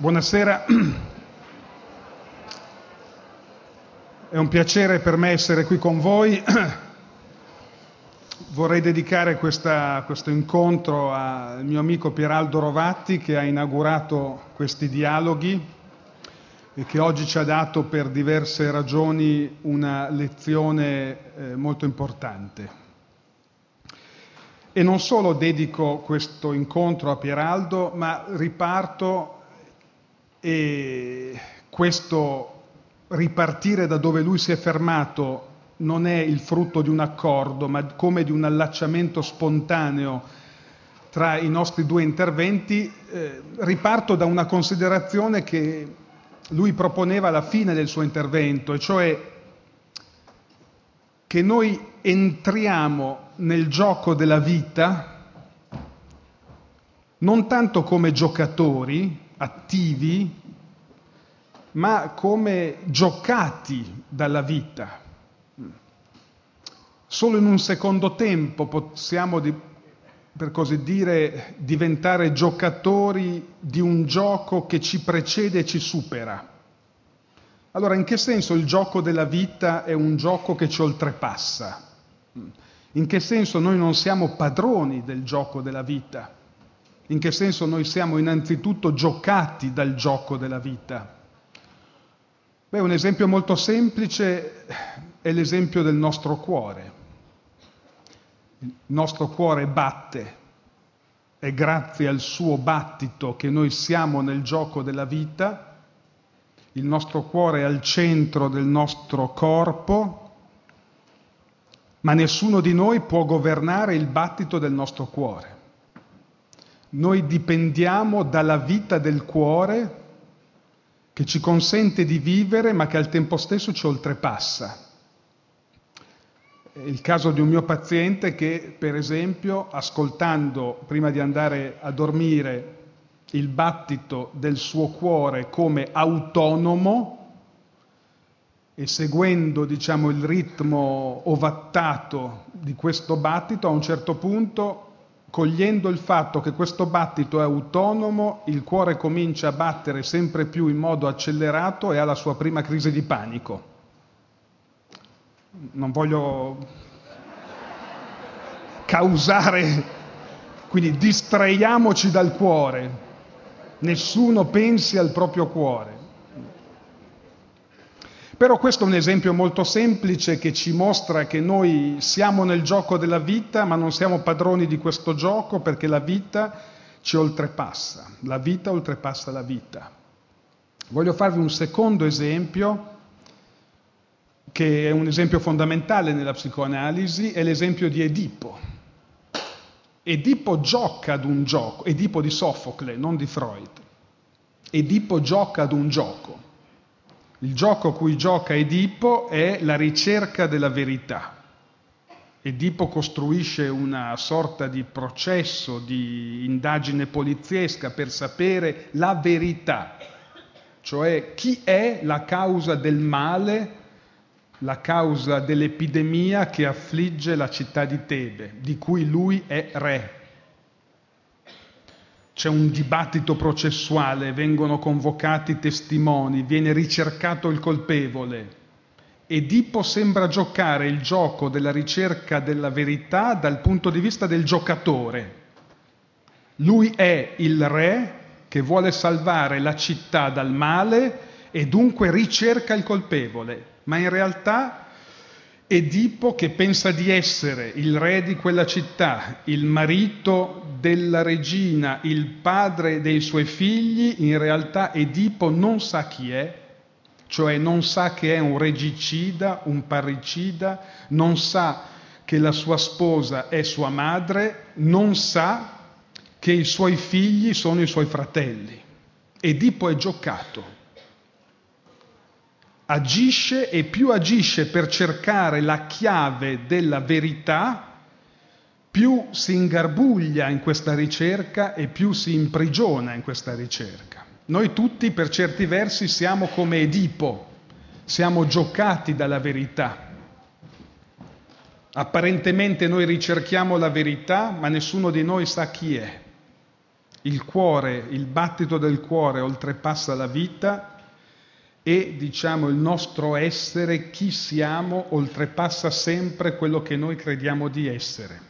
Buonasera, è un piacere per me essere qui con voi. Vorrei dedicare questa, questo incontro al mio amico Pieraldo Rovatti che ha inaugurato questi dialoghi e che oggi ci ha dato per diverse ragioni una lezione eh, molto importante. E non solo dedico questo incontro a Pieraldo, ma riparto e questo ripartire da dove lui si è fermato non è il frutto di un accordo, ma come di un allacciamento spontaneo tra i nostri due interventi, eh, riparto da una considerazione che lui proponeva alla fine del suo intervento, e cioè che noi entriamo nel gioco della vita non tanto come giocatori attivi, ma come giocati dalla vita. Solo in un secondo tempo possiamo, per così dire, diventare giocatori di un gioco che ci precede e ci supera. Allora, in che senso il gioco della vita è un gioco che ci oltrepassa? In che senso noi non siamo padroni del gioco della vita? In che senso noi siamo innanzitutto giocati dal gioco della vita? Beh, un esempio molto semplice è l'esempio del nostro cuore. Il nostro cuore batte, è grazie al suo battito che noi siamo nel gioco della vita il nostro cuore è al centro del nostro corpo, ma nessuno di noi può governare il battito del nostro cuore. Noi dipendiamo dalla vita del cuore che ci consente di vivere ma che al tempo stesso ci oltrepassa. È il caso di un mio paziente che, per esempio, ascoltando prima di andare a dormire il battito del suo cuore come autonomo e seguendo diciamo, il ritmo ovattato di questo battito, a un certo punto, cogliendo il fatto che questo battito è autonomo, il cuore comincia a battere sempre più in modo accelerato e ha la sua prima crisi di panico. Non voglio causare, quindi distraiamoci dal cuore, nessuno pensi al proprio cuore. Però questo è un esempio molto semplice che ci mostra che noi siamo nel gioco della vita, ma non siamo padroni di questo gioco perché la vita ci oltrepassa, la vita oltrepassa la vita. Voglio farvi un secondo esempio, che è un esempio fondamentale nella psicoanalisi, è l'esempio di Edipo. Edipo gioca ad un gioco, Edipo di Sofocle, non di Freud. Edipo gioca ad un gioco. Il gioco a cui gioca Edipo è la ricerca della verità. Edipo costruisce una sorta di processo, di indagine poliziesca per sapere la verità, cioè chi è la causa del male la causa dell'epidemia che affligge la città di Tebe, di cui lui è re. C'è un dibattito processuale, vengono convocati testimoni, viene ricercato il colpevole. Edipo sembra giocare il gioco della ricerca della verità dal punto di vista del giocatore. Lui è il re che vuole salvare la città dal male e dunque ricerca il colpevole ma in realtà Edipo che pensa di essere il re di quella città, il marito della regina, il padre dei suoi figli, in realtà Edipo non sa chi è, cioè non sa che è un regicida, un parricida, non sa che la sua sposa è sua madre, non sa che i suoi figli sono i suoi fratelli. Edipo è giocato agisce e più agisce per cercare la chiave della verità, più si ingarbuglia in questa ricerca e più si imprigiona in questa ricerca. Noi tutti per certi versi siamo come Edipo, siamo giocati dalla verità. Apparentemente noi ricerchiamo la verità, ma nessuno di noi sa chi è. Il cuore, il battito del cuore oltrepassa la vita e diciamo il nostro essere, chi siamo, oltrepassa sempre quello che noi crediamo di essere.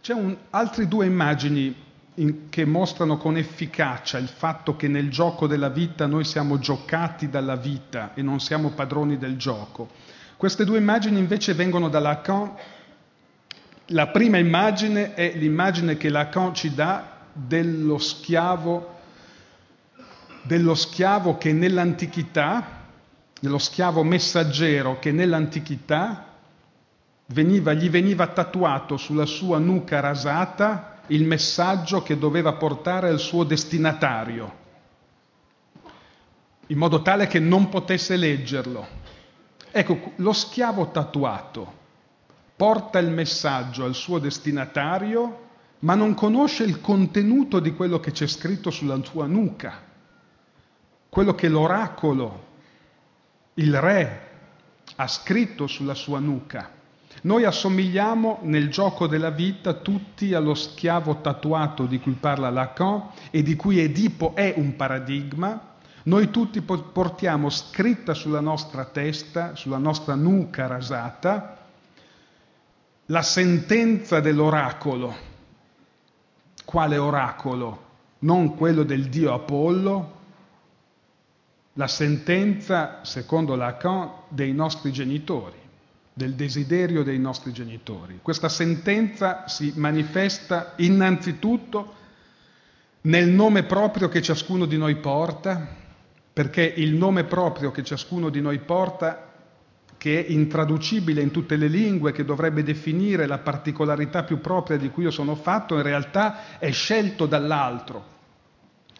C'è un, altre due immagini in, che mostrano con efficacia il fatto che nel gioco della vita noi siamo giocati dalla vita e non siamo padroni del gioco. Queste due immagini invece vengono da Lacan. La prima immagine è l'immagine che Lacan ci dà dello schiavo, dello schiavo che nell'antichità, dello schiavo messaggero che nell'antichità veniva, gli veniva tatuato sulla sua nuca rasata il messaggio che doveva portare al suo destinatario, in modo tale che non potesse leggerlo. Ecco, lo schiavo tatuato porta il messaggio al suo destinatario, ma non conosce il contenuto di quello che c'è scritto sulla sua nuca, quello che l'oracolo, il re, ha scritto sulla sua nuca. Noi assomigliamo nel gioco della vita tutti allo schiavo tatuato di cui parla Lacan e di cui Edipo è un paradigma. Noi tutti portiamo scritta sulla nostra testa, sulla nostra nuca rasata, la sentenza dell'oracolo. Quale oracolo? Non quello del dio Apollo, la sentenza, secondo Lacan, dei nostri genitori del desiderio dei nostri genitori. Questa sentenza si manifesta innanzitutto nel nome proprio che ciascuno di noi porta, perché il nome proprio che ciascuno di noi porta, che è intraducibile in tutte le lingue, che dovrebbe definire la particolarità più propria di cui io sono fatto, in realtà è scelto dall'altro.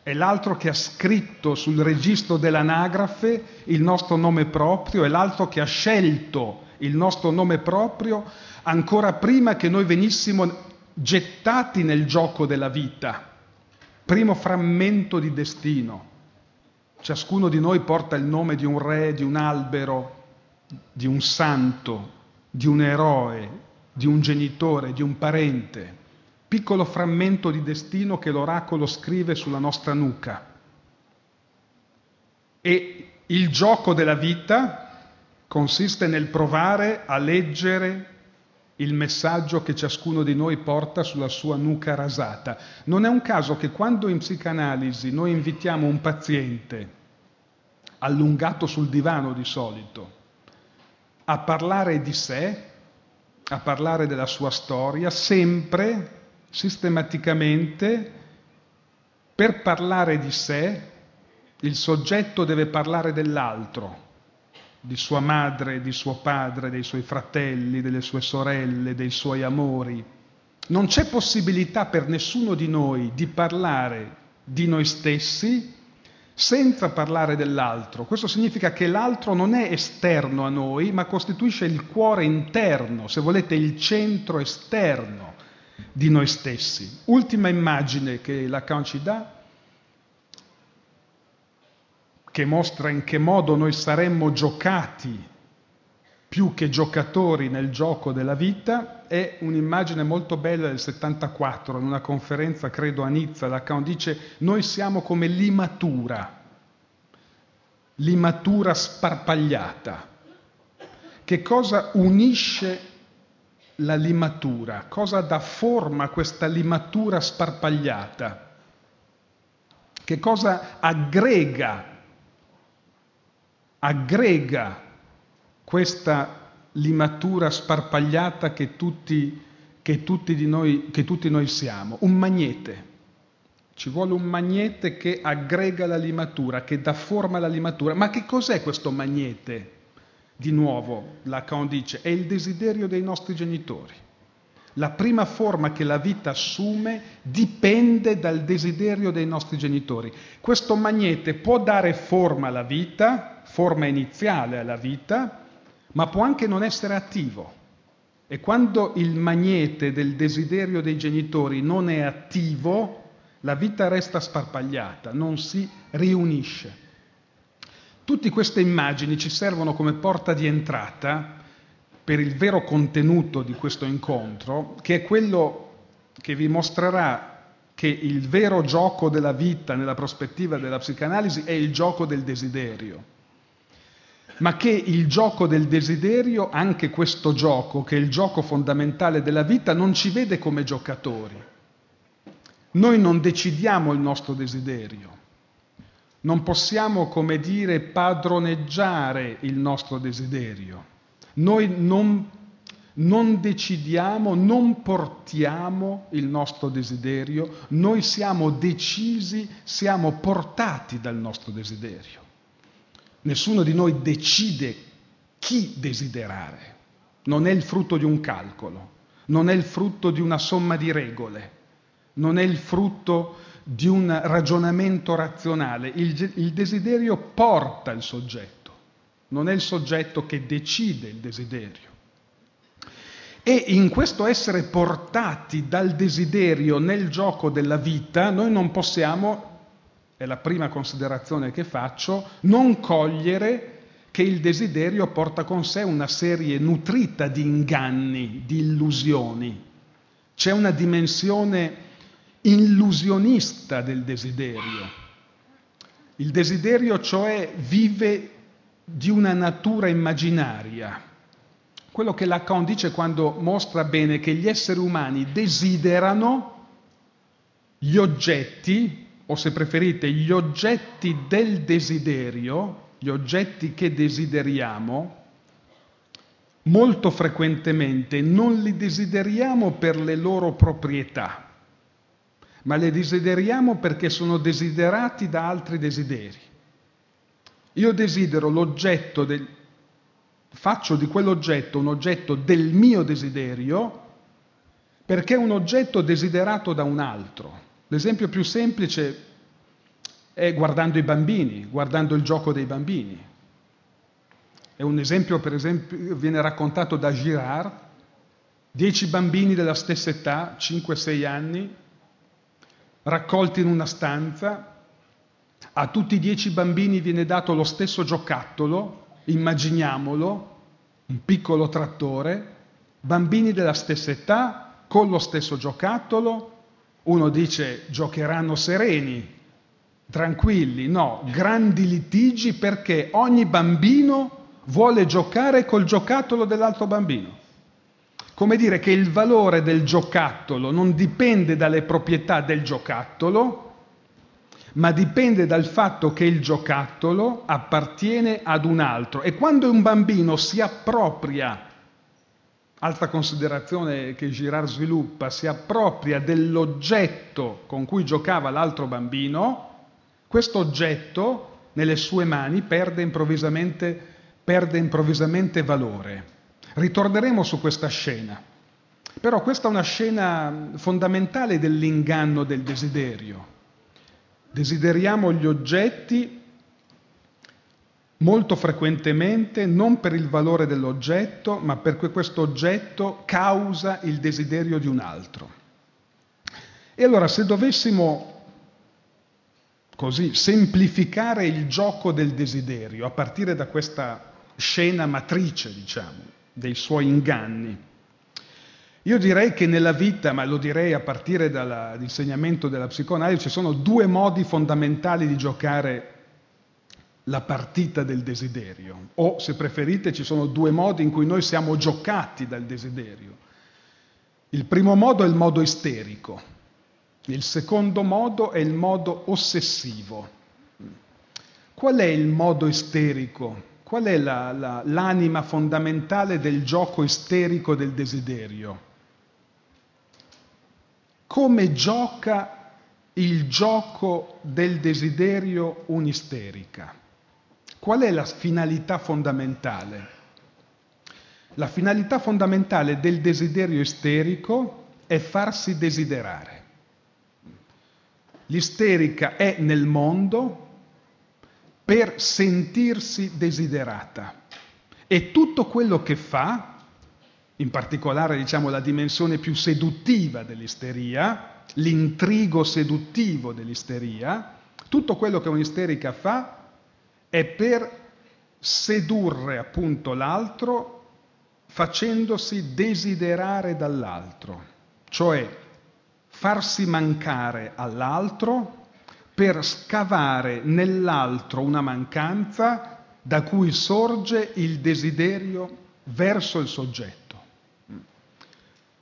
È l'altro che ha scritto sul registro dell'anagrafe il nostro nome proprio, è l'altro che ha scelto il nostro nome proprio ancora prima che noi venissimo gettati nel gioco della vita. Primo frammento di destino. Ciascuno di noi porta il nome di un re, di un albero, di un santo, di un eroe, di un genitore, di un parente. Piccolo frammento di destino che l'oracolo scrive sulla nostra nuca. E il gioco della vita, consiste nel provare a leggere il messaggio che ciascuno di noi porta sulla sua nuca rasata. Non è un caso che quando in psicanalisi noi invitiamo un paziente, allungato sul divano di solito, a parlare di sé, a parlare della sua storia, sempre, sistematicamente, per parlare di sé, il soggetto deve parlare dell'altro di sua madre, di suo padre, dei suoi fratelli, delle sue sorelle, dei suoi amori. Non c'è possibilità per nessuno di noi di parlare di noi stessi senza parlare dell'altro. Questo significa che l'altro non è esterno a noi, ma costituisce il cuore interno, se volete il centro esterno di noi stessi. Ultima immagine che Lacan ci dà che mostra in che modo noi saremmo giocati più che giocatori nel gioco della vita, è un'immagine molto bella del 74, in una conferenza, credo a Nizza, Lacan dice noi siamo come l'imatura, l'imatura sparpagliata. Che cosa unisce la limatura? Cosa dà forma a questa limatura sparpagliata? Che cosa aggrega aggrega questa limatura sparpagliata che tutti, che tutti, noi, che tutti noi siamo, un magnete. Ci vuole un magnete che aggrega la limatura, che dà forma alla limatura. Ma che cos'è questo magnete? Di nuovo, Lacan dice, è il desiderio dei nostri genitori. La prima forma che la vita assume dipende dal desiderio dei nostri genitori. Questo magnete può dare forma alla vita, forma iniziale alla vita, ma può anche non essere attivo. E quando il magnete del desiderio dei genitori non è attivo, la vita resta sparpagliata, non si riunisce. Tutte queste immagini ci servono come porta di entrata per il vero contenuto di questo incontro, che è quello che vi mostrerà che il vero gioco della vita nella prospettiva della psicanalisi è il gioco del desiderio, ma che il gioco del desiderio, anche questo gioco, che è il gioco fondamentale della vita, non ci vede come giocatori. Noi non decidiamo il nostro desiderio, non possiamo, come dire, padroneggiare il nostro desiderio. Noi non non decidiamo, non portiamo il nostro desiderio, noi siamo decisi, siamo portati dal nostro desiderio. Nessuno di noi decide chi desiderare, non è il frutto di un calcolo, non è il frutto di una somma di regole, non è il frutto di un ragionamento razionale. Il, il desiderio porta il soggetto, non è il soggetto che decide il desiderio. E in questo essere portati dal desiderio nel gioco della vita, noi non possiamo, è la prima considerazione che faccio, non cogliere che il desiderio porta con sé una serie nutrita di inganni, di illusioni. C'è una dimensione illusionista del desiderio. Il desiderio cioè vive di una natura immaginaria, quello che Lacan dice quando mostra bene che gli esseri umani desiderano gli oggetti, o se preferite, gli oggetti del desiderio, gli oggetti che desideriamo, molto frequentemente non li desideriamo per le loro proprietà, ma li desideriamo perché sono desiderati da altri desideri. Io desidero l'oggetto del, faccio di quell'oggetto un oggetto del mio desiderio perché è un oggetto desiderato da un altro. L'esempio più semplice è guardando i bambini, guardando il gioco dei bambini. È un esempio, per esempio, viene raccontato da Girard, dieci bambini della stessa età, 5-6 anni, raccolti in una stanza, a tutti i dieci bambini viene dato lo stesso giocattolo, immaginiamolo, un piccolo trattore, bambini della stessa età, con lo stesso giocattolo, uno dice giocheranno sereni, tranquilli, no, grandi litigi perché ogni bambino vuole giocare col giocattolo dell'altro bambino. Come dire che il valore del giocattolo non dipende dalle proprietà del giocattolo, ma dipende dal fatto che il giocattolo appartiene ad un altro e quando un bambino si appropria, altra considerazione che Girard sviluppa, si appropria dell'oggetto con cui giocava l'altro bambino, questo oggetto nelle sue mani perde improvvisamente, perde improvvisamente valore. Ritorneremo su questa scena. Però questa è una scena fondamentale dell'inganno del desiderio. Desideriamo gli oggetti molto frequentemente non per il valore dell'oggetto, ma perché questo oggetto causa il desiderio di un altro. E allora se dovessimo così semplificare il gioco del desiderio a partire da questa scena matrice, diciamo, dei suoi inganni, io direi che nella vita, ma lo direi a partire dall'insegnamento della psicoanalisi, ci sono due modi fondamentali di giocare la partita del desiderio, o se preferite ci sono due modi in cui noi siamo giocati dal desiderio. Il primo modo è il modo isterico, il secondo modo è il modo ossessivo. Qual è il modo isterico? Qual è la, la, l'anima fondamentale del gioco isterico del desiderio? come gioca il gioco del desiderio un'isterica. Qual è la finalità fondamentale? La finalità fondamentale del desiderio isterico è farsi desiderare. L'isterica è nel mondo per sentirsi desiderata. E tutto quello che fa in particolare diciamo la dimensione più seduttiva dell'isteria, l'intrigo seduttivo dell'isteria, tutto quello che un'isterica fa è per sedurre appunto l'altro facendosi desiderare dall'altro, cioè farsi mancare all'altro per scavare nell'altro una mancanza da cui sorge il desiderio verso il soggetto.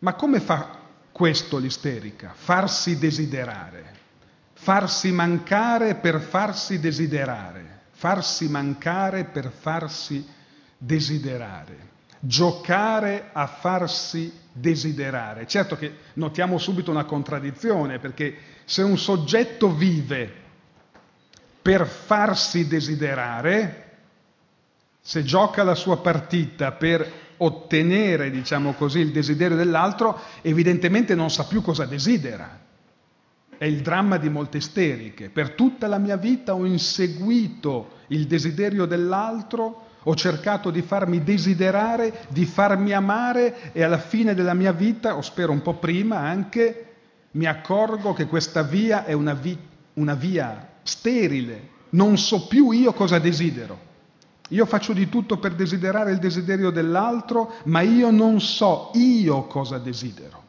Ma come fa questo l'isterica? Farsi desiderare, farsi mancare per farsi desiderare, farsi mancare per farsi desiderare, giocare a farsi desiderare. Certo che notiamo subito una contraddizione, perché se un soggetto vive per farsi desiderare, se gioca la sua partita per ottenere, diciamo così, il desiderio dell'altro, evidentemente non sa più cosa desidera. È il dramma di molte isteriche. Per tutta la mia vita ho inseguito il desiderio dell'altro, ho cercato di farmi desiderare, di farmi amare e alla fine della mia vita, o spero un po' prima anche, mi accorgo che questa via è una, vi- una via sterile. Non so più io cosa desidero. Io faccio di tutto per desiderare il desiderio dell'altro, ma io non so io cosa desidero.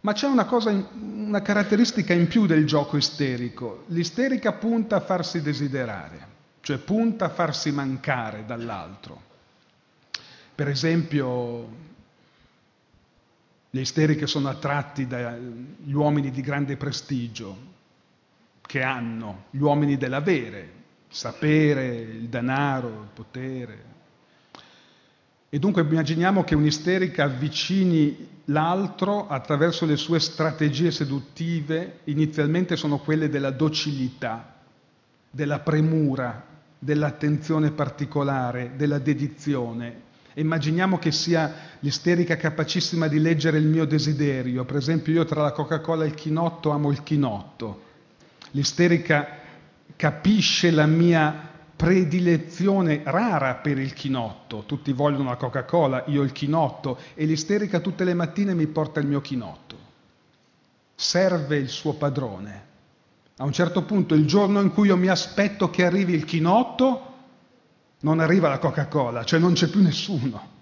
Ma c'è una, cosa, una caratteristica in più del gioco isterico. L'isterica punta a farsi desiderare, cioè punta a farsi mancare dall'altro. Per esempio, le isteriche sono attratti dagli uomini di grande prestigio che hanno, gli uomini dell'avere, sapere, il denaro, il potere. E dunque immaginiamo che un'isterica avvicini l'altro attraverso le sue strategie seduttive, inizialmente sono quelle della docilità, della premura, dell'attenzione particolare, della dedizione. Immaginiamo che sia l'isterica capacissima di leggere il mio desiderio. Per esempio io tra la Coca-Cola e il chinotto amo il chinotto. L'isterica capisce la mia predilezione rara per il chinotto. Tutti vogliono la Coca-Cola, io il chinotto e l'isterica tutte le mattine mi porta il mio chinotto. Serve il suo padrone. A un certo punto, il giorno in cui io mi aspetto che arrivi il chinotto, non arriva la Coca-Cola, cioè non c'è più nessuno.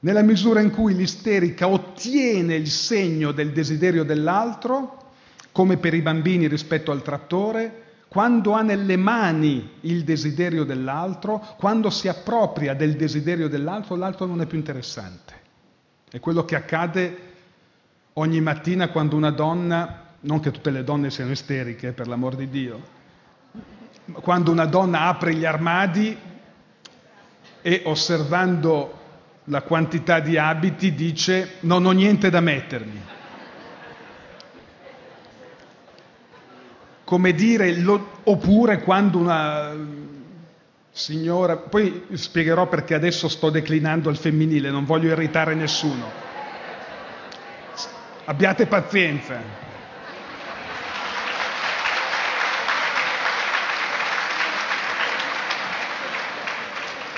Nella misura in cui l'isterica ottiene il segno del desiderio dell'altro, come per i bambini rispetto al trattore, quando ha nelle mani il desiderio dell'altro, quando si appropria del desiderio dell'altro, l'altro non è più interessante. È quello che accade ogni mattina quando una donna, non che tutte le donne siano isteriche, per l'amor di Dio, quando una donna apre gli armadi e osservando la quantità di abiti dice non ho niente da mettermi. come dire, lo, oppure quando una signora, poi spiegherò perché adesso sto declinando il femminile, non voglio irritare nessuno. Abbiate pazienza.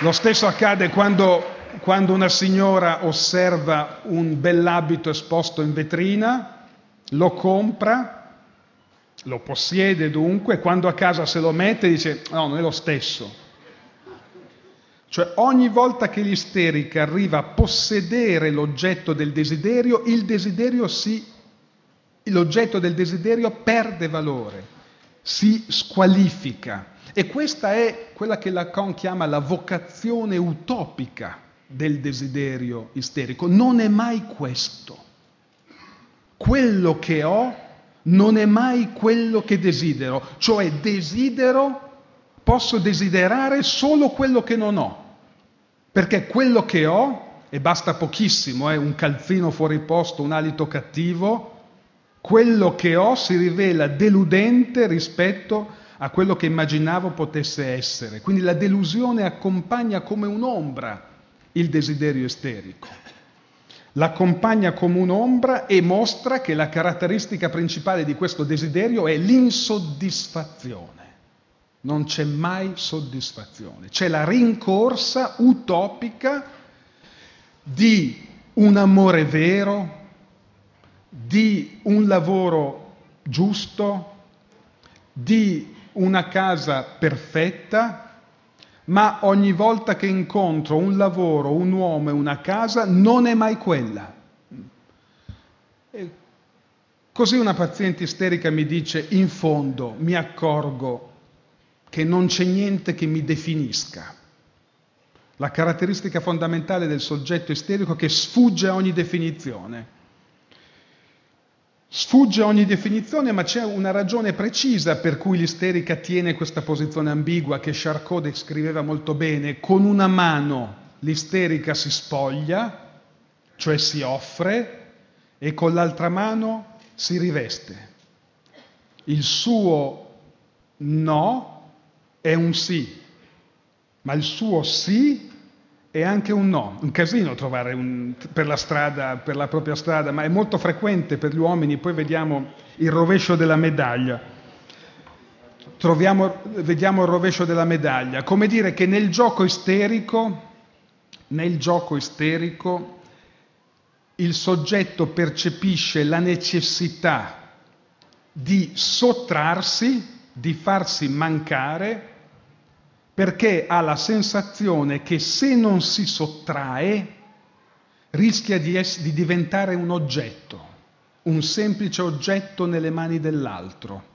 Lo stesso accade quando, quando una signora osserva un bell'abito esposto in vetrina, lo compra, lo possiede dunque, quando a casa se lo mette dice no, non è lo stesso. Cioè ogni volta che l'isterica arriva a possedere l'oggetto del desiderio, desiderio si, l'oggetto del desiderio perde valore, si squalifica. E questa è quella che Lacan chiama la vocazione utopica del desiderio isterico. Non è mai questo. Quello che ho non è mai quello che desidero, cioè desidero, posso desiderare solo quello che non ho, perché quello che ho, e basta pochissimo, è eh, un calzino fuori posto, un alito cattivo, quello che ho si rivela deludente rispetto a quello che immaginavo potesse essere. Quindi la delusione accompagna come un'ombra il desiderio esterico l'accompagna come un'ombra e mostra che la caratteristica principale di questo desiderio è l'insoddisfazione. Non c'è mai soddisfazione, c'è la rincorsa utopica di un amore vero, di un lavoro giusto, di una casa perfetta, ma ogni volta che incontro un lavoro, un uomo e una casa non è mai quella. Così una paziente isterica mi dice, in fondo mi accorgo che non c'è niente che mi definisca. La caratteristica fondamentale del soggetto isterico è che sfugge a ogni definizione. Sfugge ogni definizione, ma c'è una ragione precisa per cui l'isterica tiene questa posizione ambigua che Charcot descriveva molto bene. Con una mano l'isterica si spoglia, cioè si offre, e con l'altra mano si riveste. Il suo no è un sì, ma il suo sì è anche un no. Un casino trovare un, per la strada, per la propria strada, ma è molto frequente per gli uomini. Poi vediamo il rovescio della medaglia. Troviamo, vediamo il rovescio della medaglia. Come dire che nel gioco isterico, nel gioco isterico, il soggetto percepisce la necessità di sottrarsi, di farsi mancare, perché ha la sensazione che se non si sottrae rischia di, es- di diventare un oggetto, un semplice oggetto nelle mani dell'altro.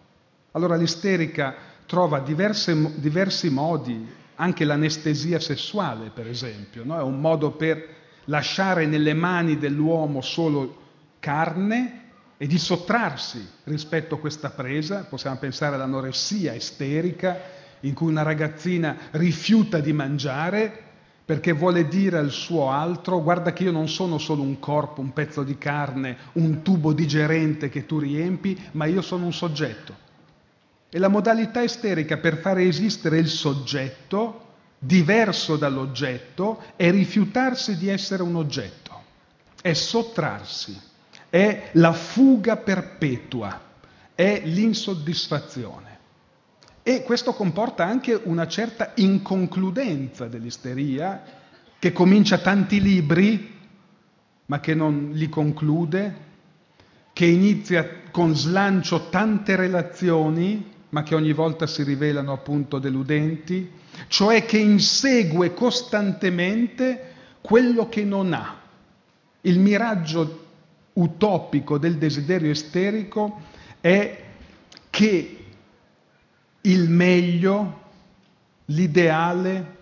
Allora l'isterica trova diverse, diversi modi, anche l'anestesia sessuale per esempio, no? è un modo per lasciare nelle mani dell'uomo solo carne e di sottrarsi rispetto a questa presa. Possiamo pensare all'anoressia isterica, in cui una ragazzina rifiuta di mangiare perché vuole dire al suo altro guarda che io non sono solo un corpo, un pezzo di carne, un tubo digerente che tu riempi, ma io sono un soggetto. E la modalità isterica per fare esistere il soggetto diverso dall'oggetto è rifiutarsi di essere un oggetto, è sottrarsi, è la fuga perpetua, è l'insoddisfazione. E questo comporta anche una certa inconcludenza dell'isteria, che comincia tanti libri, ma che non li conclude, che inizia con slancio tante relazioni, ma che ogni volta si rivelano appunto deludenti, cioè che insegue costantemente quello che non ha. Il miraggio utopico del desiderio isterico è che il meglio, l'ideale,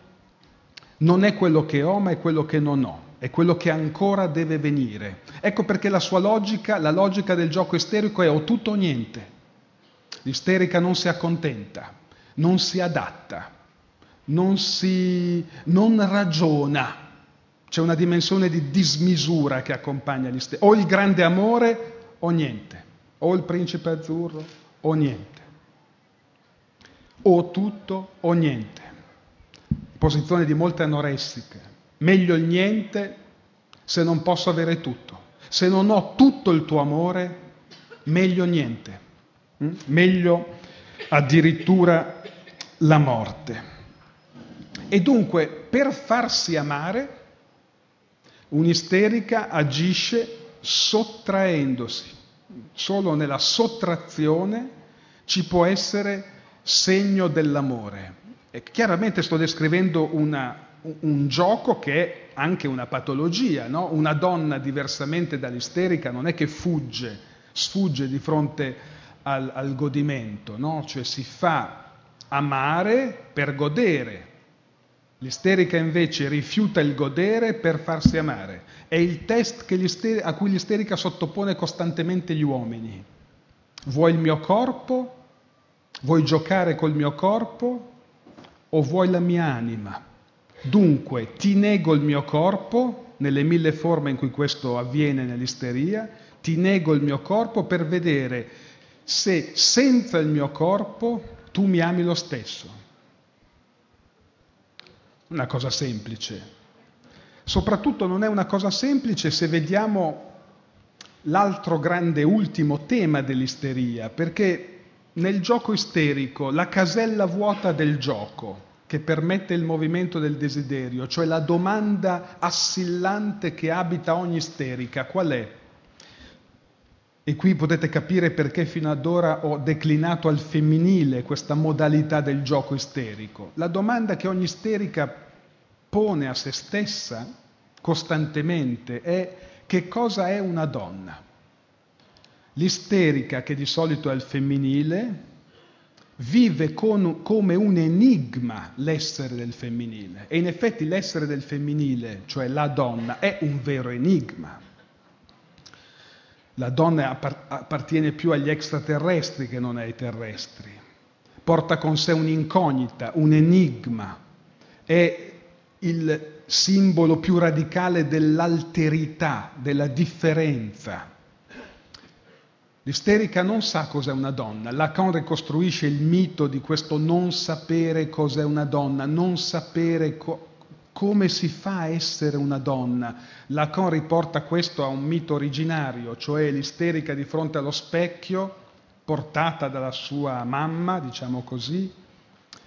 non è quello che ho, ma è quello che non ho, è quello che ancora deve venire. Ecco perché la sua logica, la logica del gioco isterico è o tutto o niente. L'isterica non si accontenta, non si adatta, non, si, non ragiona. C'è una dimensione di dismisura che accompagna l'isterica. O il grande amore o niente, o il principe azzurro o niente o tutto o niente. Posizione di molte anoressiche. Meglio il niente se non posso avere tutto. Se non ho tutto il tuo amore, meglio niente. Mm? Meglio addirittura la morte. E dunque, per farsi amare, un'isterica agisce sottraendosi. Solo nella sottrazione ci può essere segno dell'amore. E chiaramente sto descrivendo una, un gioco che è anche una patologia, no? Una donna diversamente dall'isterica non è che fugge, sfugge di fronte al, al godimento, no? Cioè si fa amare per godere. L'isterica invece rifiuta il godere per farsi amare. È il test a cui l'isterica sottopone costantemente gli uomini. Vuoi il mio corpo? Vuoi giocare col mio corpo o vuoi la mia anima? Dunque ti nego il mio corpo nelle mille forme in cui questo avviene nell'isteria, ti nego il mio corpo per vedere se senza il mio corpo tu mi ami lo stesso. Una cosa semplice. Soprattutto non è una cosa semplice se vediamo l'altro grande ultimo tema dell'isteria, perché nel gioco isterico, la casella vuota del gioco che permette il movimento del desiderio, cioè la domanda assillante che abita ogni isterica, qual è? E qui potete capire perché fino ad ora ho declinato al femminile questa modalità del gioco isterico. La domanda che ogni isterica pone a se stessa costantemente è che cosa è una donna? L'isterica, che di solito è il femminile, vive con, come un enigma l'essere del femminile. E in effetti l'essere del femminile, cioè la donna, è un vero enigma. La donna appartiene più agli extraterrestri che non ai terrestri. Porta con sé un'incognita, un enigma. È il simbolo più radicale dell'alterità, della differenza. L'isterica non sa cos'è una donna. Lacan ricostruisce il mito di questo non sapere cos'è una donna, non sapere co- come si fa a essere una donna. Lacan riporta questo a un mito originario, cioè l'isterica di fronte allo specchio, portata dalla sua mamma, diciamo così,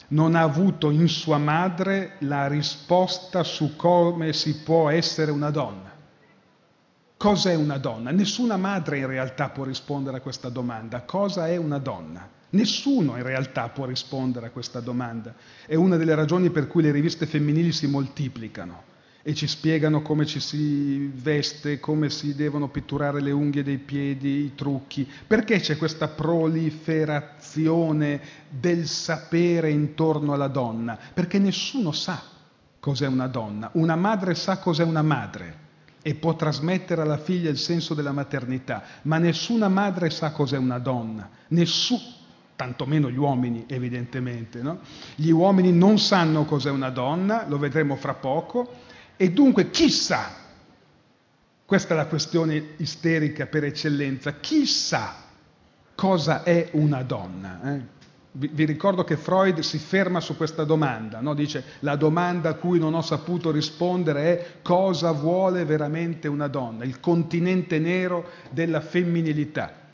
non ha avuto in sua madre la risposta su come si può essere una donna. Cos'è una donna? Nessuna madre in realtà può rispondere a questa domanda. Cosa è una donna? Nessuno in realtà può rispondere a questa domanda. È una delle ragioni per cui le riviste femminili si moltiplicano e ci spiegano come ci si veste, come si devono pitturare le unghie dei piedi, i trucchi. Perché c'è questa proliferazione del sapere intorno alla donna? Perché nessuno sa cos'è una donna. Una madre sa cos'è una madre e può trasmettere alla figlia il senso della maternità, ma nessuna madre sa cos'è una donna, nessuno, tantomeno gli uomini evidentemente. No? Gli uomini non sanno cos'è una donna, lo vedremo fra poco, e dunque chi sa, questa è la questione isterica per eccellenza, chi sa cosa è una donna? Eh? Vi, ricordo che Freud si ferma su questa domanda, no? dice la domanda a cui non ho saputo rispondere è cosa vuole veramente una donna, il continente nero della femminilità.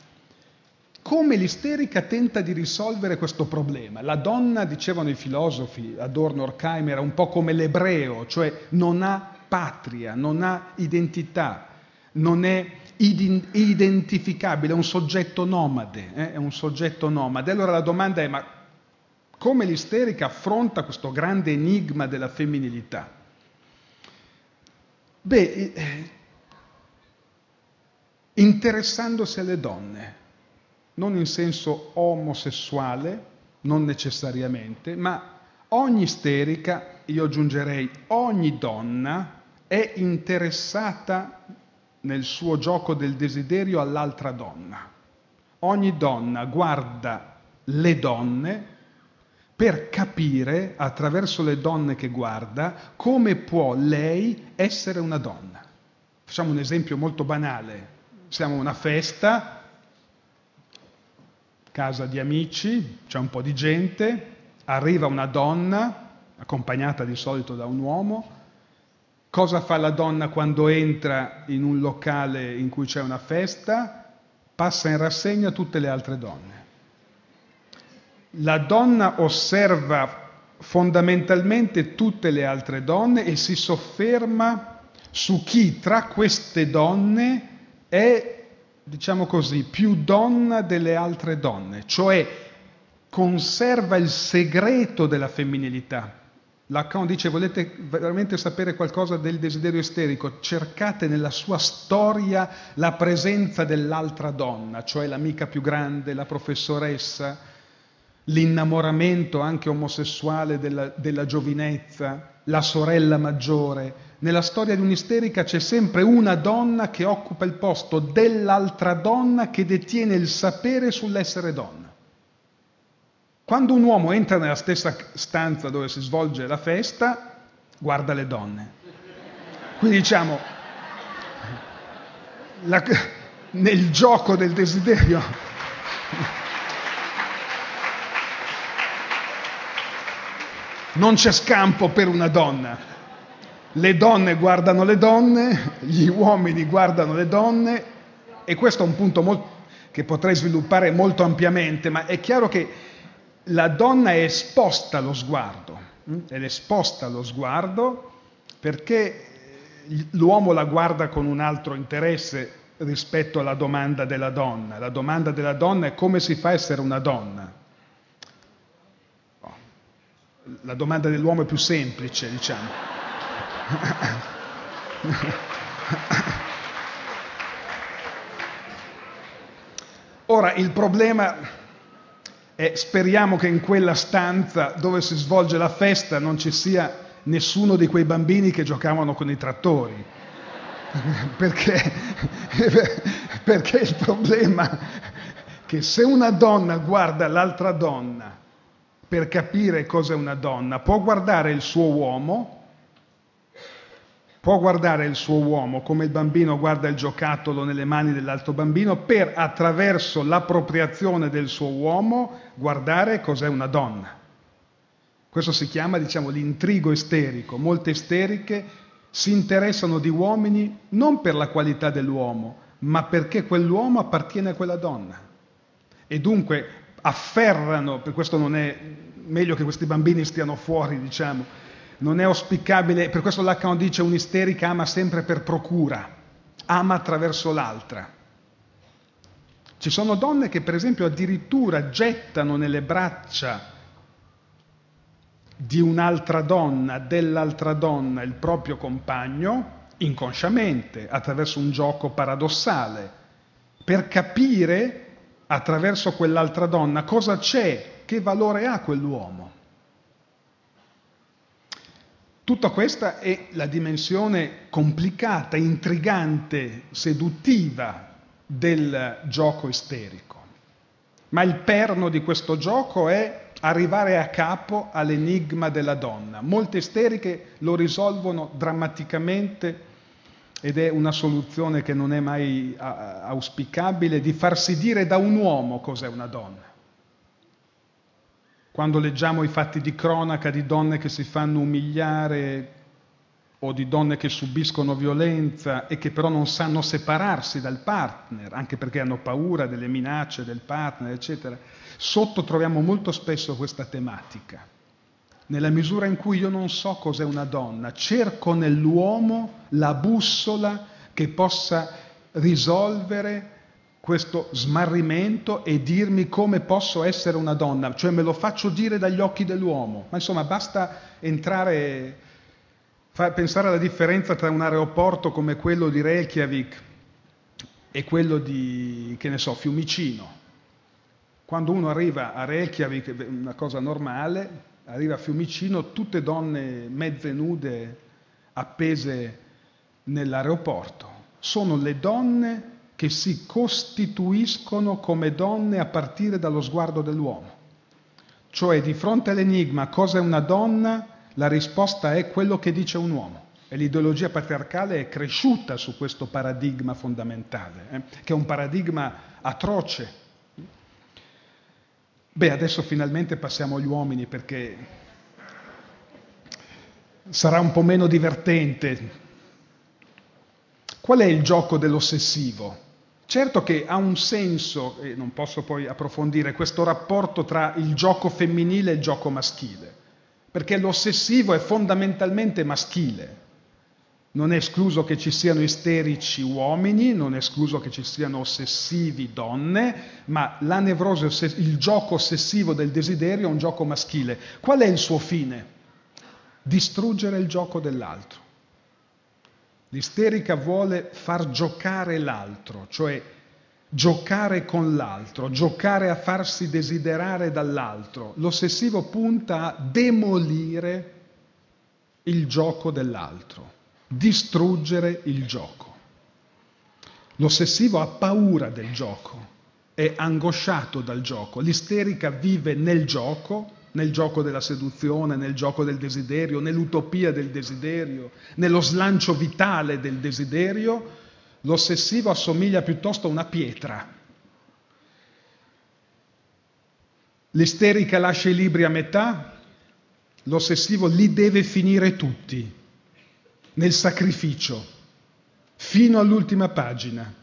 Come l'isterica tenta di risolvere questo problema? La donna, dicevano i filosofi, Adorno, Horkheimer, era un po' come l'ebreo, cioè non ha patria, non ha identità, non è identificabile, è un soggetto nomade, eh? è un soggetto nomade. Allora la domanda è, ma come l'isterica affronta questo grande enigma della femminilità? Beh, eh, interessandosi alle donne, non in senso omosessuale, non necessariamente, ma ogni isterica, io aggiungerei ogni donna, è interessata nel suo gioco del desiderio all'altra donna. Ogni donna guarda le donne per capire, attraverso le donne che guarda, come può lei essere una donna. Facciamo un esempio molto banale. Siamo a una festa, casa di amici, c'è un po' di gente, arriva una donna, accompagnata di solito da un uomo, Cosa fa la donna quando entra in un locale in cui c'è una festa? Passa in rassegna tutte le altre donne. La donna osserva fondamentalmente tutte le altre donne e si sofferma su chi tra queste donne è, diciamo così, più donna delle altre donne, cioè conserva il segreto della femminilità Lacan dice volete veramente sapere qualcosa del desiderio isterico? Cercate nella sua storia la presenza dell'altra donna, cioè l'amica più grande, la professoressa, l'innamoramento anche omosessuale della, della giovinezza, la sorella maggiore. Nella storia di un'isterica c'è sempre una donna che occupa il posto dell'altra donna che detiene il sapere sull'essere donna. Quando un uomo entra nella stessa stanza dove si svolge la festa, guarda le donne. Quindi diciamo, la, nel gioco del desiderio, non c'è scampo per una donna. Le donne guardano le donne, gli uomini guardano le donne e questo è un punto molto, che potrei sviluppare molto ampiamente, ma è chiaro che la donna è esposta allo sguardo, hm? è esposta allo sguardo perché l'uomo la guarda con un altro interesse rispetto alla domanda della donna. La domanda della donna è come si fa a essere una donna. La domanda dell'uomo è più semplice, diciamo. Ora, il problema è, speriamo che in quella stanza dove si svolge la festa non ci sia nessuno di quei bambini che giocavano con i trattori. perché, perché il problema è che se una donna guarda l'altra donna per capire cosa è una donna, può guardare il suo uomo, può guardare il suo uomo come il bambino guarda il giocattolo nelle mani dell'altro bambino, per attraverso l'appropriazione del suo uomo guardare cos'è una donna. Questo si chiama, diciamo, l'intrigo esterico. Molte isteriche si interessano di uomini non per la qualità dell'uomo, ma perché quell'uomo appartiene a quella donna. E dunque afferrano, per questo non è meglio che questi bambini stiano fuori, diciamo, non è auspicabile, per questo Lacan dice un'isterica ama sempre per procura, ama attraverso l'altra. Ci sono donne che per esempio addirittura gettano nelle braccia di un'altra donna, dell'altra donna, il proprio compagno, inconsciamente, attraverso un gioco paradossale, per capire attraverso quell'altra donna cosa c'è, che valore ha quell'uomo. Tutta questa è la dimensione complicata, intrigante, seduttiva del gioco isterico. Ma il perno di questo gioco è arrivare a capo all'enigma della donna. Molte isteriche lo risolvono drammaticamente ed è una soluzione che non è mai auspicabile, di farsi dire da un uomo cos'è una donna. Quando leggiamo i fatti di cronaca di donne che si fanno umiliare o di donne che subiscono violenza e che però non sanno separarsi dal partner, anche perché hanno paura delle minacce del partner, eccetera, sotto troviamo molto spesso questa tematica. Nella misura in cui io non so cos'è una donna, cerco nell'uomo la bussola che possa risolvere questo smarrimento e dirmi come posso essere una donna, cioè me lo faccio dire dagli occhi dell'uomo. Ma insomma, basta entrare, pensare alla differenza tra un aeroporto come quello di Reykjavik e quello di, che ne so, Fiumicino. Quando uno arriva a Reykjavik è una cosa normale, arriva a Fiumicino, tutte donne mezze nude appese nell'aeroporto. Sono le donne che si costituiscono come donne a partire dallo sguardo dell'uomo. Cioè di fronte all'enigma cosa è una donna, la risposta è quello che dice un uomo. E l'ideologia patriarcale è cresciuta su questo paradigma fondamentale, eh? che è un paradigma atroce, Beh, adesso finalmente passiamo agli uomini perché sarà un po' meno divertente. Qual è il gioco dell'ossessivo? Certo che ha un senso, e non posso poi approfondire, questo rapporto tra il gioco femminile e il gioco maschile, perché l'ossessivo è fondamentalmente maschile, non è escluso che ci siano isterici uomini, non è escluso che ci siano ossessivi donne, ma la nevrosi, il gioco ossessivo del desiderio è un gioco maschile. Qual è il suo fine? Distruggere il gioco dell'altro. L'isterica vuole far giocare l'altro, cioè giocare con l'altro, giocare a farsi desiderare dall'altro. L'ossessivo punta a demolire il gioco dell'altro distruggere il gioco. L'ossessivo ha paura del gioco, è angosciato dal gioco, l'isterica vive nel gioco, nel gioco della seduzione, nel gioco del desiderio, nell'utopia del desiderio, nello slancio vitale del desiderio, l'ossessivo assomiglia piuttosto a una pietra. L'isterica lascia i libri a metà, l'ossessivo li deve finire tutti nel sacrificio, fino all'ultima pagina.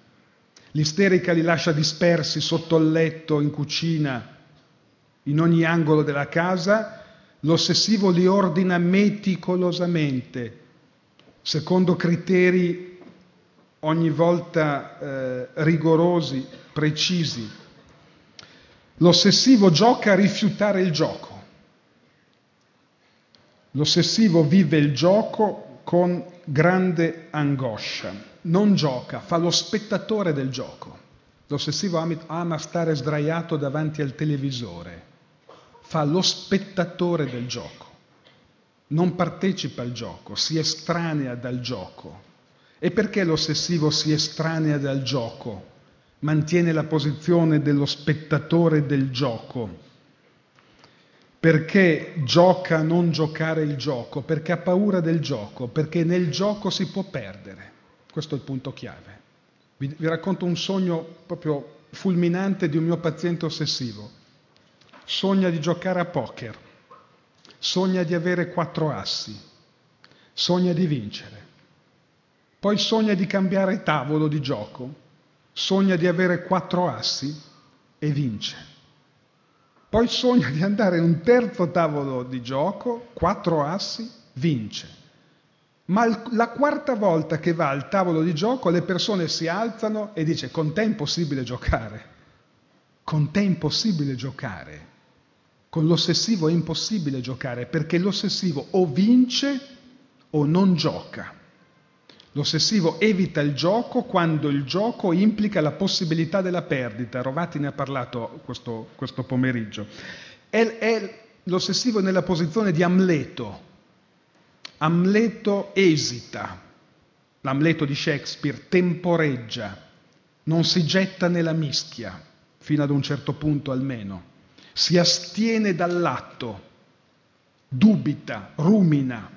L'isterica li lascia dispersi sotto il letto, in cucina, in ogni angolo della casa, l'ossessivo li ordina meticolosamente, secondo criteri ogni volta eh, rigorosi, precisi. L'ossessivo gioca a rifiutare il gioco. L'ossessivo vive il gioco con grande angoscia. Non gioca, fa lo spettatore del gioco. L'ossessivo ama stare sdraiato davanti al televisore, fa lo spettatore del gioco, non partecipa al gioco, si estranea dal gioco. E perché l'ossessivo si estranea dal gioco? Mantiene la posizione dello spettatore del gioco. Perché gioca a non giocare il gioco? Perché ha paura del gioco, perché nel gioco si può perdere. Questo è il punto chiave. Vi, vi racconto un sogno proprio fulminante di un mio paziente ossessivo. Sogna di giocare a poker, sogna di avere quattro assi, sogna di vincere. Poi sogna di cambiare tavolo di gioco, sogna di avere quattro assi e vince. Poi sogna di andare in un terzo tavolo di gioco, quattro assi, vince. Ma la quarta volta che va al tavolo di gioco le persone si alzano e dice con te è impossibile giocare. Con te è impossibile giocare. Con l'ossessivo è impossibile giocare perché l'ossessivo o vince o non gioca. L'ossessivo evita il gioco quando il gioco implica la possibilità della perdita. Rovati ne ha parlato questo, questo pomeriggio. È, è l'ossessivo nella posizione di Amleto, Amleto esita, l'Amleto di Shakespeare temporeggia, non si getta nella mischia, fino ad un certo punto almeno, si astiene dall'atto, dubita, rumina.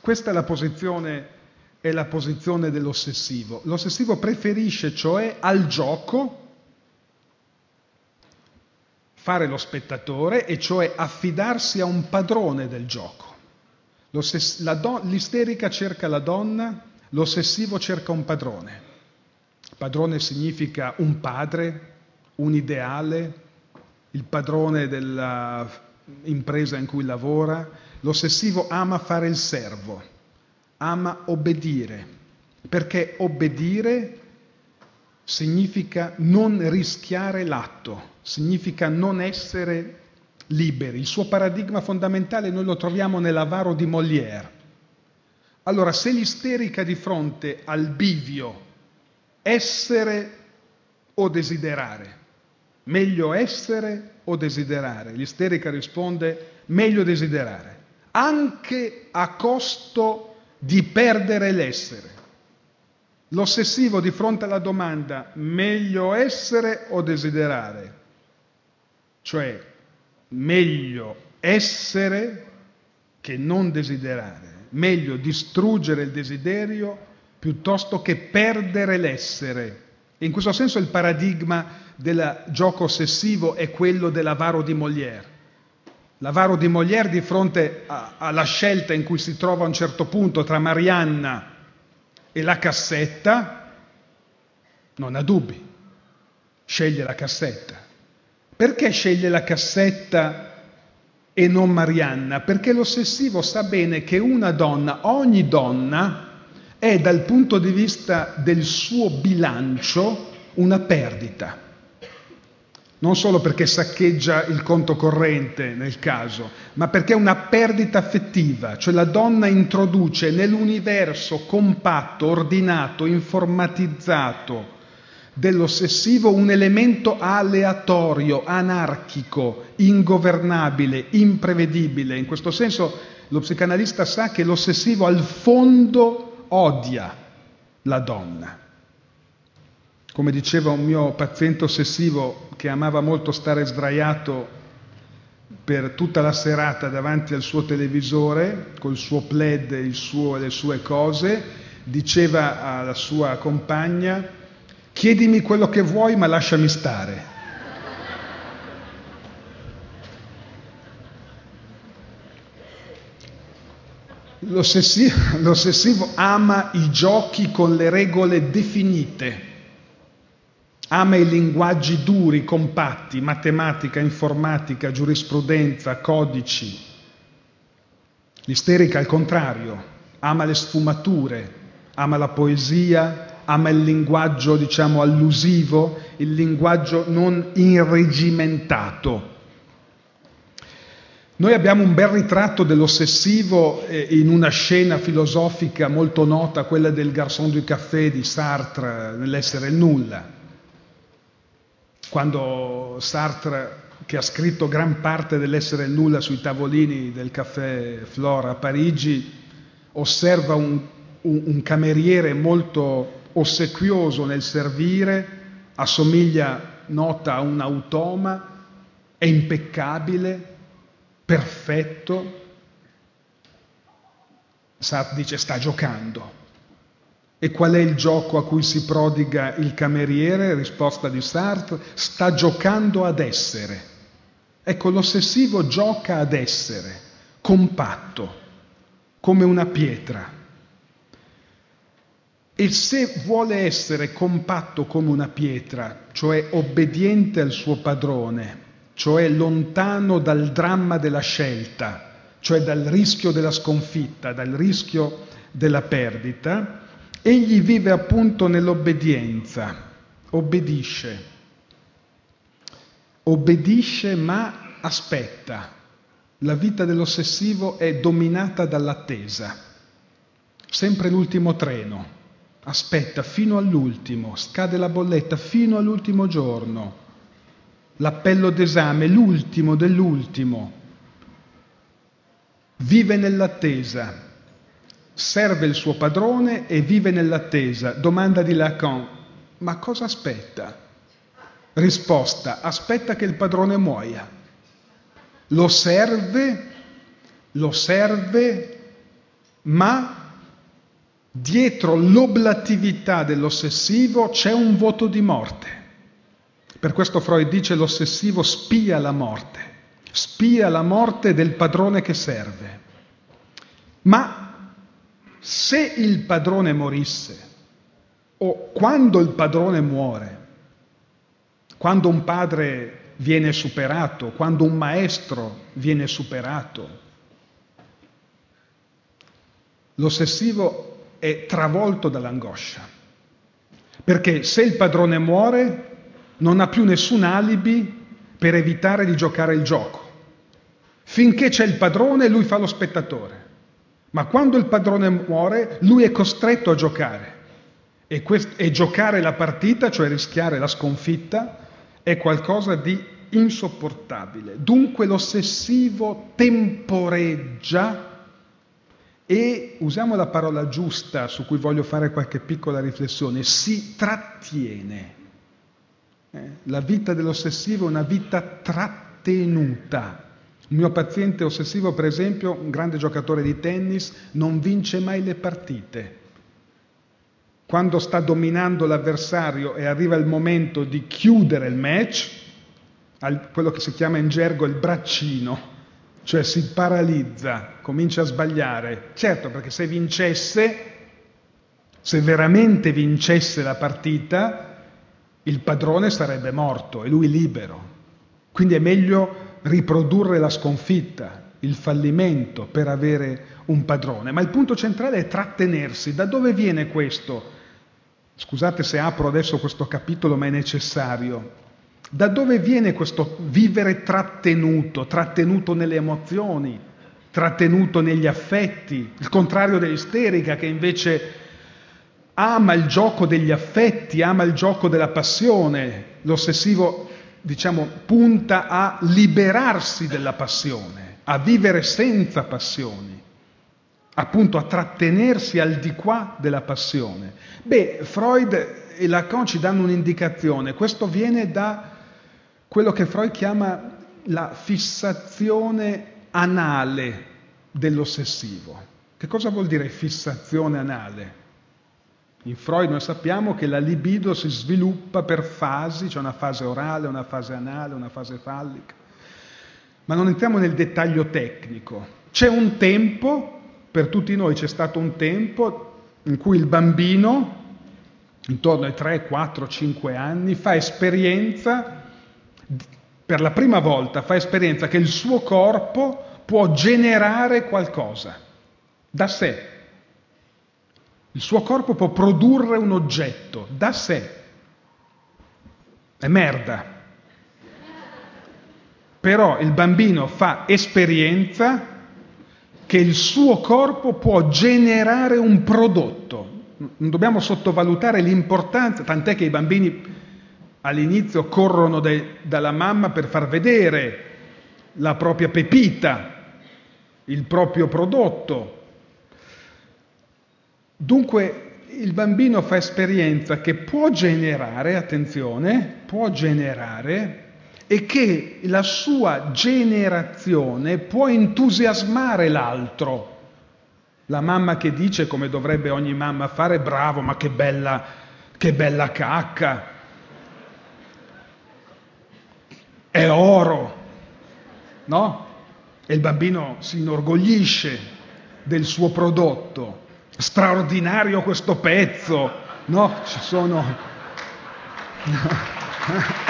Questa è la posizione, è la posizione dell'ossessivo. L'ossessivo preferisce cioè al gioco fare lo spettatore e cioè affidarsi a un padrone del gioco. Do- l'isterica cerca la donna, l'ossessivo cerca un padrone. Padrone significa un padre, un ideale, il padrone dell'impresa in cui lavora. L'ossessivo ama fare il servo, ama obbedire, perché obbedire significa non rischiare l'atto, significa non essere liberi. Il suo paradigma fondamentale noi lo troviamo nell'avaro di Molière. Allora, se l'isterica di fronte al bivio essere o desiderare, meglio essere o desiderare, l'isterica risponde meglio desiderare, anche a costo di perdere l'essere. L'ossessivo di fronte alla domanda meglio essere o desiderare, cioè meglio essere che non desiderare, meglio distruggere il desiderio piuttosto che perdere l'essere. In questo senso il paradigma del gioco ossessivo è quello dell'avaro di Molière. L'avaro di Molière di fronte a, alla scelta in cui si trova a un certo punto tra Marianna e la cassetta, non ha dubbi, sceglie la cassetta. Perché sceglie la cassetta e non Marianna? Perché l'ossessivo sa bene che una donna, ogni donna, è dal punto di vista del suo bilancio una perdita. Non solo perché saccheggia il conto corrente nel caso, ma perché è una perdita affettiva, cioè la donna introduce nell'universo compatto, ordinato, informatizzato, dell'ossessivo un elemento aleatorio, anarchico, ingovernabile, imprevedibile. In questo senso lo psicanalista sa che l'ossessivo al fondo odia la donna. Come diceva un mio paziente ossessivo che amava molto stare sdraiato per tutta la serata davanti al suo televisore, col suo plaid e le sue cose, diceva alla sua compagna Chiedimi quello che vuoi, ma lasciami stare. L'ossessivo, l'ossessivo, ama i giochi con le regole definite, ama i linguaggi duri, compatti, matematica, informatica, giurisprudenza, codici. L'isterica al contrario, ama le sfumature, ama la poesia, ama il linguaggio, diciamo, allusivo, il linguaggio non irregimentato. Noi abbiamo un bel ritratto dell'ossessivo eh, in una scena filosofica molto nota, quella del Garçon du café di Sartre, nell'essere il nulla. quando Sartre, che ha scritto gran parte dell'essere nulla sui tavolini del caffè Flora a Parigi, osserva un, un, un cameriere molto ossequioso nel servire, assomiglia, nota, a un automa, è impeccabile, perfetto. Sartre dice sta giocando. E qual è il gioco a cui si prodiga il cameriere? Risposta di Sartre, sta giocando ad essere. Ecco, l'ossessivo gioca ad essere, compatto, come una pietra. E se vuole essere compatto come una pietra, cioè obbediente al suo padrone, cioè lontano dal dramma della scelta, cioè dal rischio della sconfitta, dal rischio della perdita, egli vive appunto nell'obbedienza, obbedisce, obbedisce ma aspetta. La vita dell'ossessivo è dominata dall'attesa, sempre l'ultimo treno, aspetta fino all'ultimo, scade la bolletta fino all'ultimo giorno l'appello d'esame, l'ultimo dell'ultimo. Vive nell'attesa, serve il suo padrone e vive nell'attesa. Domanda di Lacan, ma cosa aspetta? Risposta, aspetta che il padrone muoia. Lo serve, lo serve, ma dietro l'oblatività dell'ossessivo c'è un voto di morte. Per questo Freud dice l'ossessivo spia la morte, spia la morte del padrone che serve. Ma se il padrone morisse, o quando il padrone muore, quando un padre viene superato, quando un maestro viene superato, l'ossessivo è travolto dall'angoscia. Perché se il padrone muore, non ha più nessun alibi per evitare di giocare il gioco. Finché c'è il padrone, lui fa lo spettatore. Ma quando il padrone muore, lui è costretto a giocare. E, quest- e giocare la partita, cioè rischiare la sconfitta, è qualcosa di insopportabile. Dunque l'ossessivo temporeggia e, usiamo la parola giusta su cui voglio fare qualche piccola riflessione, si trattiene. Eh, la vita dell'ossessivo è una vita trattenuta. Il mio paziente ossessivo, per esempio, un grande giocatore di tennis, non vince mai le partite. Quando sta dominando l'avversario e arriva il momento di chiudere il match, quello che si chiama in gergo il braccino, cioè si paralizza, comincia a sbagliare. Certo, perché se vincesse, se veramente vincesse la partita, il padrone sarebbe morto e lui libero. Quindi è meglio riprodurre la sconfitta, il fallimento per avere un padrone. Ma il punto centrale è trattenersi. Da dove viene questo? Scusate se apro adesso questo capitolo, ma è necessario. Da dove viene questo vivere trattenuto, trattenuto nelle emozioni, trattenuto negli affetti, il contrario dell'isterica che invece ama il gioco degli affetti, ama il gioco della passione. L'ossessivo, diciamo, punta a liberarsi della passione, a vivere senza passioni, appunto a trattenersi al di qua della passione. Beh, Freud e Lacan ci danno un'indicazione. Questo viene da quello che Freud chiama la fissazione anale dell'ossessivo. Che cosa vuol dire fissazione anale? In Freud noi sappiamo che la libido si sviluppa per fasi, c'è una fase orale, una fase anale, una fase fallica. Ma non entriamo nel dettaglio tecnico. C'è un tempo, per tutti noi c'è stato un tempo in cui il bambino, intorno ai 3, 4, 5 anni, fa esperienza, per la prima volta fa esperienza che il suo corpo può generare qualcosa da sé, il suo corpo può produrre un oggetto da sé. È merda. Però il bambino fa esperienza che il suo corpo può generare un prodotto. Non dobbiamo sottovalutare l'importanza, tant'è che i bambini all'inizio corrono dai, dalla mamma per far vedere la propria pepita, il proprio prodotto. Dunque il bambino fa esperienza che può generare, attenzione, può generare e che la sua generazione può entusiasmare l'altro. La mamma che dice, come dovrebbe ogni mamma fare, bravo, ma che bella, che bella cacca, è oro, no? E il bambino si inorgoglisce del suo prodotto. Straordinario questo pezzo, no? Ci sono...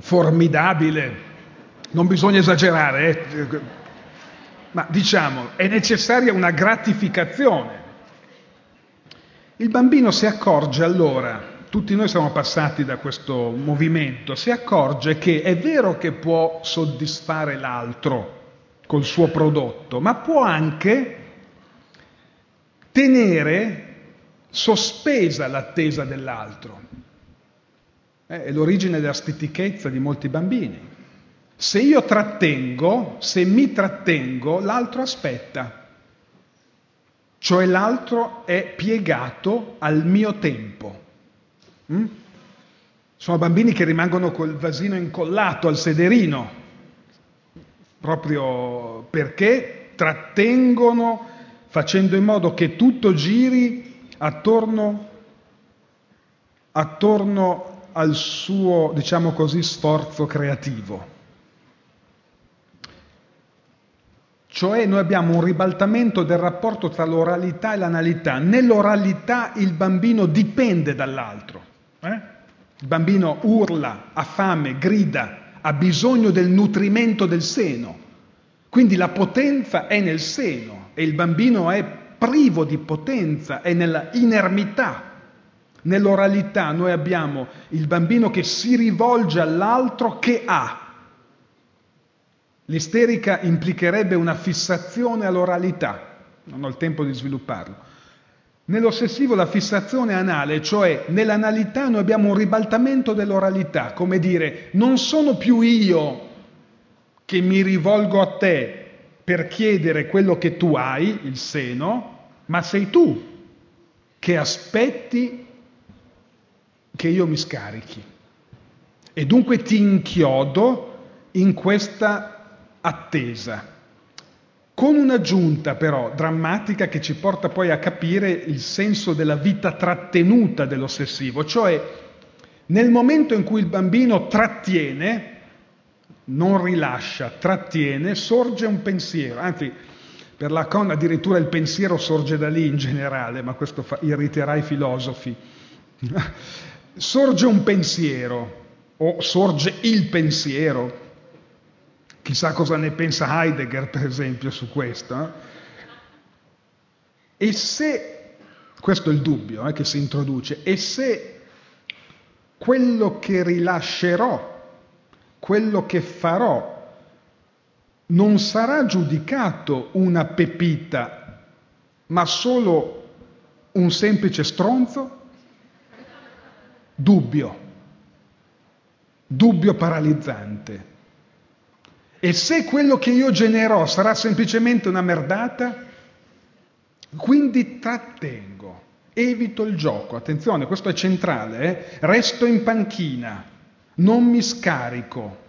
Formidabile, non bisogna esagerare, eh? ma diciamo è necessaria una gratificazione. Il bambino si accorge allora tutti noi siamo passati da questo movimento, si accorge che è vero che può soddisfare l'altro col suo prodotto, ma può anche tenere sospesa l'attesa dell'altro. Eh, è l'origine della stitichezza di molti bambini. Se io trattengo, se mi trattengo, l'altro aspetta, cioè l'altro è piegato al mio tempo. Mm? Sono bambini che rimangono col vasino incollato al sederino, proprio perché trattengono facendo in modo che tutto giri attorno, attorno al suo, diciamo così, sforzo creativo. Cioè noi abbiamo un ribaltamento del rapporto tra l'oralità e l'analità. Nell'oralità il bambino dipende dall'altro. Eh? Il bambino urla, ha fame, grida, ha bisogno del nutrimento del seno. Quindi la potenza è nel seno e il bambino è privo di potenza, è nella inermità. Nell'oralità noi abbiamo il bambino che si rivolge all'altro che ha. L'isterica implicherebbe una fissazione all'oralità, non ho il tempo di svilupparlo. Nell'ossessivo la fissazione anale, cioè nell'analità noi abbiamo un ribaltamento dell'oralità, come dire non sono più io che mi rivolgo a te per chiedere quello che tu hai, il seno, ma sei tu che aspetti che io mi scarichi. E dunque ti inchiodo in questa attesa con un'aggiunta però drammatica che ci porta poi a capire il senso della vita trattenuta dell'ossessivo, cioè nel momento in cui il bambino trattiene, non rilascia, trattiene, sorge un pensiero, anzi per la Con addirittura il pensiero sorge da lì in generale, ma questo fa, irriterà i filosofi. sorge un pensiero o sorge il pensiero, Chissà cosa ne pensa Heidegger, per esempio, su questo. Eh? E se, questo è il dubbio eh, che si introduce, e se quello che rilascerò, quello che farò, non sarà giudicato una pepita, ma solo un semplice stronzo? Dubbio, dubbio paralizzante. E se quello che io generò sarà semplicemente una merdata, quindi trattengo, evito il gioco. Attenzione, questo è centrale, eh? resto in panchina, non mi scarico.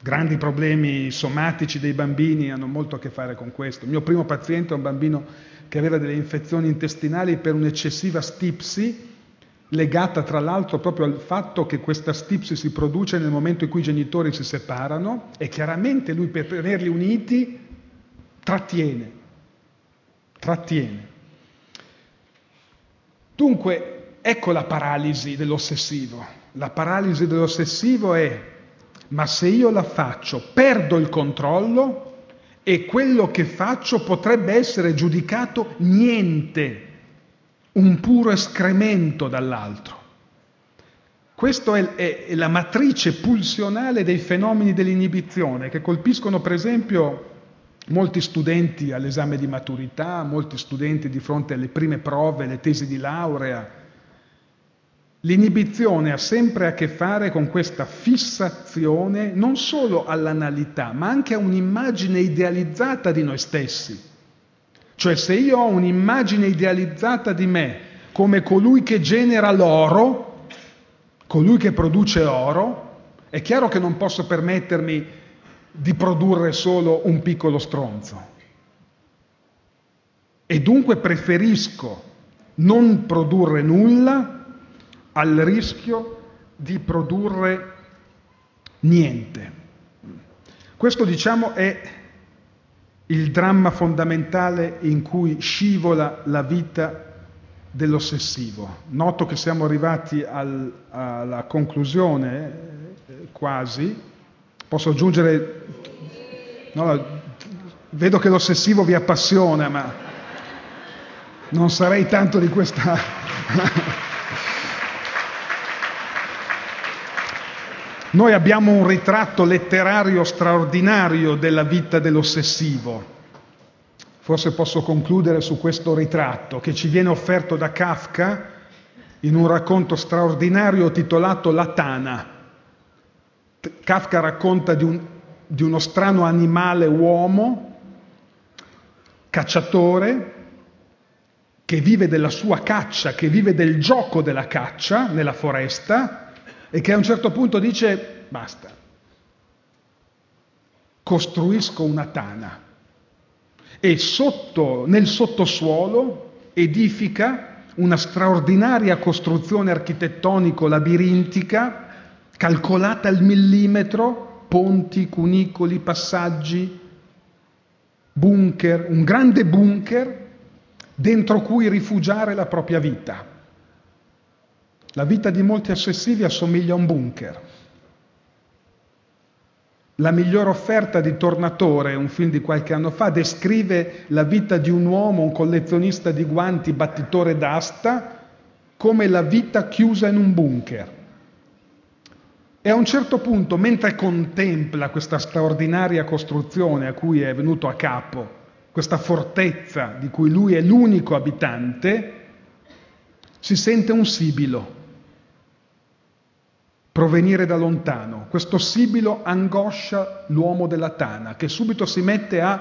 Grandi problemi somatici dei bambini hanno molto a che fare con questo. Il mio primo paziente è un bambino che aveva delle infezioni intestinali per un'eccessiva stipsi legata tra l'altro proprio al fatto che questa stipsi si produce nel momento in cui i genitori si separano e chiaramente lui per tenerli uniti trattiene, trattiene. Dunque, ecco la paralisi dell'ossessivo. La paralisi dell'ossessivo è, ma se io la faccio, perdo il controllo e quello che faccio potrebbe essere giudicato niente un puro escremento dall'altro. Questa è, è, è, la matrice pulsionale dei fenomeni dell'inibizione che colpiscono per esempio molti studenti all'esame di maturità, molti studenti di fronte alle prime prove, le tesi di laurea. L'inibizione ha sempre a che fare con questa fissazione non solo all'analità, ma anche a un'immagine idealizzata di noi stessi. Cioè se io ho un'immagine idealizzata di me come colui che genera l'oro, colui che produce oro, è chiaro che non posso permettermi di produrre solo un piccolo stronzo. E dunque preferisco non produrre nulla al rischio di produrre niente. Questo diciamo è il dramma fondamentale in cui scivola la vita dell'ossessivo. Noto che siamo arrivati al, alla conclusione, eh, quasi. Posso aggiungere... No, vedo che l'ossessivo vi appassiona, ma non sarei tanto di questa... Noi abbiamo un ritratto letterario straordinario della vita dell'ossessivo. Forse posso concludere su questo ritratto che ci viene offerto da Kafka in un racconto straordinario titolato La Tana. Kafka racconta di, un, di uno strano animale uomo, cacciatore, che vive della sua caccia, che vive del gioco della caccia nella foresta e che a un certo punto dice basta, costruisco una tana e sotto, nel sottosuolo edifica una straordinaria costruzione architettonico-labirintica calcolata al millimetro, ponti, cunicoli, passaggi, bunker, un grande bunker dentro cui rifugiare la propria vita. La vita di molti ossessivi assomiglia a un bunker. La migliore offerta di Tornatore, un film di qualche anno fa, descrive la vita di un uomo, un collezionista di guanti, battitore d'asta, come la vita chiusa in un bunker. E a un certo punto, mentre contempla questa straordinaria costruzione a cui è venuto a capo, questa fortezza di cui lui è l'unico abitante, si sente un sibilo provenire da lontano. Questo sibilo angoscia l'uomo della tana, che subito si mette a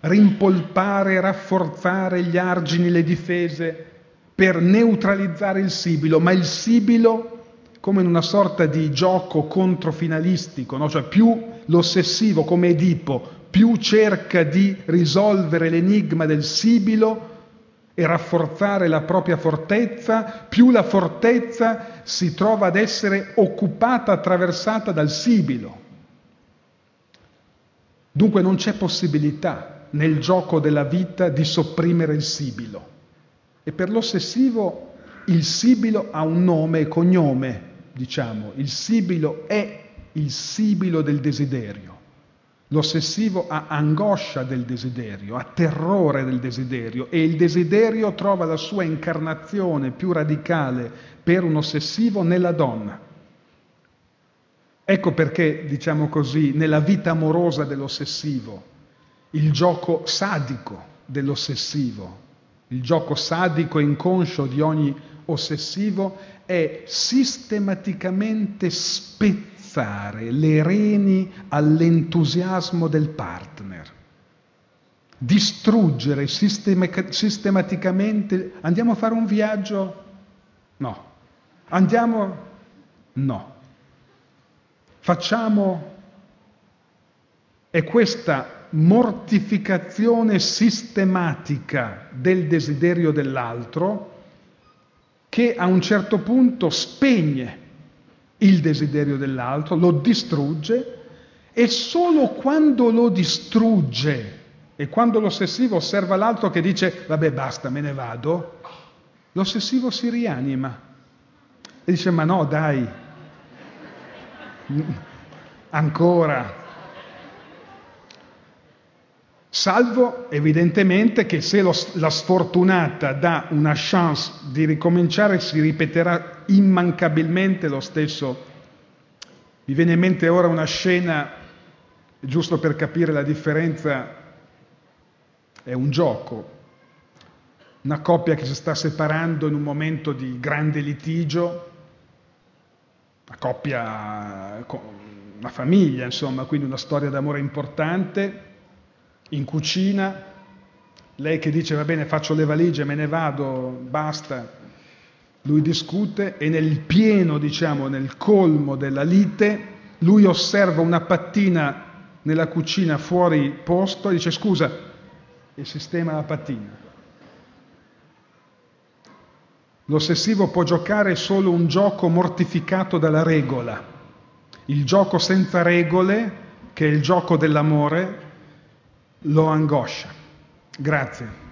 rimpolpare, rafforzare gli argini, le difese, per neutralizzare il sibilo, ma il sibilo, come in una sorta di gioco controfinalistico, no? cioè più l'ossessivo come Edipo, più cerca di risolvere l'enigma del sibilo, e rafforzare la propria fortezza, più la fortezza si trova ad essere occupata, attraversata dal sibilo. Dunque non c'è possibilità nel gioco della vita di sopprimere il sibilo. E per l'ossessivo il sibilo ha un nome e cognome, diciamo, il sibilo è il sibilo del desiderio. L'ossessivo ha angoscia del desiderio, ha terrore del desiderio e il desiderio trova la sua incarnazione più radicale per un ossessivo nella donna. Ecco perché, diciamo così, nella vita amorosa dell'ossessivo, il gioco sadico dell'ossessivo, il gioco sadico e inconscio di ogni ossessivo è sistematicamente spezzato spezzare le reni all'entusiasmo del partner, distruggere sistematicamente. Andiamo a fare un viaggio? No. Andiamo? No. Facciamo? È questa mortificazione sistematica del desiderio dell'altro che a un certo punto spegne il desiderio dell'altro, lo distrugge e solo quando lo distrugge e quando l'ossessivo osserva l'altro che dice vabbè basta, me ne vado, l'ossessivo si rianima e dice ma no dai, ancora. Salvo evidentemente che se lo, la sfortunata dà una chance di ricominciare si ripeterà immancabilmente lo stesso. Mi viene in mente ora una scena, giusto per capire la differenza è un gioco, una coppia che si sta separando in un momento di grande litigio, una coppia, una famiglia, insomma, quindi una storia d'amore importante, in cucina, lei che dice va bene faccio le valigie, me ne vado, basta, lui discute e nel pieno, diciamo, nel colmo della lite, lui osserva una pattina nella cucina fuori posto e dice scusa, e sistema la pattina. L'ossessivo può giocare solo un gioco mortificato dalla regola. Il gioco senza regole, che è il gioco dell'amore, lo angoscia. Grazie.